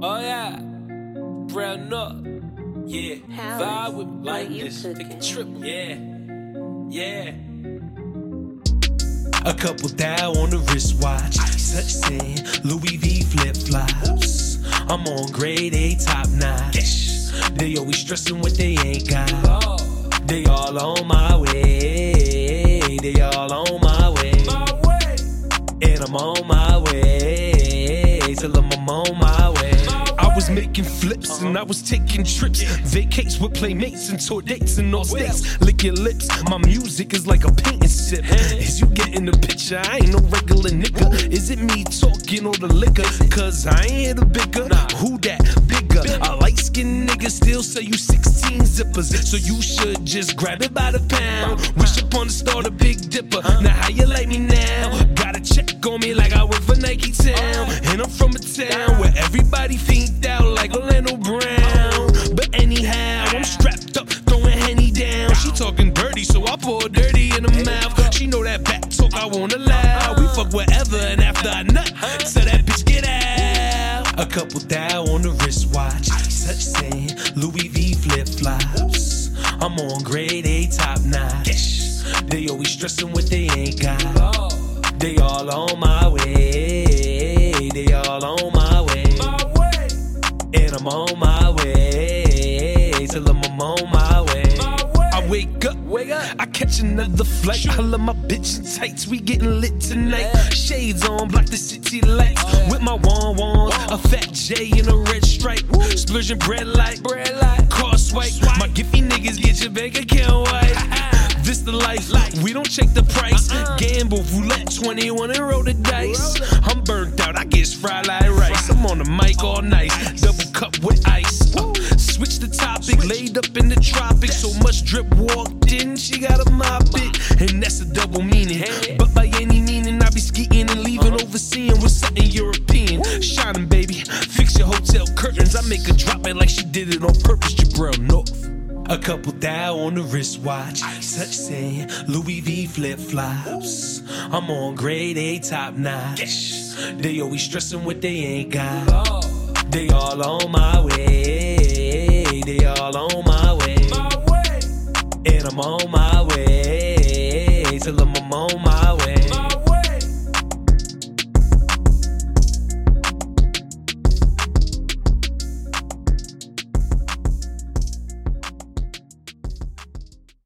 Oh yeah, brown up. Yeah, How vibe with what like this. Take a trip. Yeah, yeah. A couple thou on the wristwatch. Such sin, Louis V flip flops. I'm on grade A top notch. They always stressing what they ain't got. Oh. They all on my was making flips and I was taking trips. Vacates with playmates and tour dates and all states. Lick your lips. My music is like a paint and sip. Is you getting the picture? I ain't no regular nigga. Is it me talking or the liquor? Cause I ain't to bicker. Who that bigger? A light skinned nigga still say you 16 zippers. So you should just grab it by the pound. Wish upon the star, the big dipper. Now how you like me now? Got a check on me like I work for Nike Town. And I'm from a town where everybody fiend dirty, so I pour dirty in her mouth. She know that back talk I won't allow. We fuck wherever, and after I nut, so that bitch get out. A couple thou on the wristwatch. Such saying Louis V flip flops. I'm on grade A top notch. They always stressing what they ain't got. They all on my way. They all on my way. And I'm on my way. Till I'm, on my way. Wake up, wake up. I catch another flight. I love my bitch in tights. We getting lit tonight. Shades on, block the city lights. With my won won. A fat J in a red stripe. Splurging bread light. bread like car swipe. My giffy niggas get your bank account white. This the life. We don't check the price. Gamble, roulette, 21 and roll the dice. I'm burnt out. I get fried like rice. I'm on the mic all night. Double cup with ice. Uh, switch the topic. Laid up drip walked in. She got a mob it. And that's a double meaning. But by any meaning, I be skiing and leaving overseeing with something European. Shining, baby. Fix your hotel curtains. I make her drop it like she did it on purpose. Jibril North. A couple thou on the wristwatch. Such saying Louis V flip flops. I'm on grade A top notch. They always stressing what they ain't got. They all on my way. They all on I'm on my way. Till I'm on my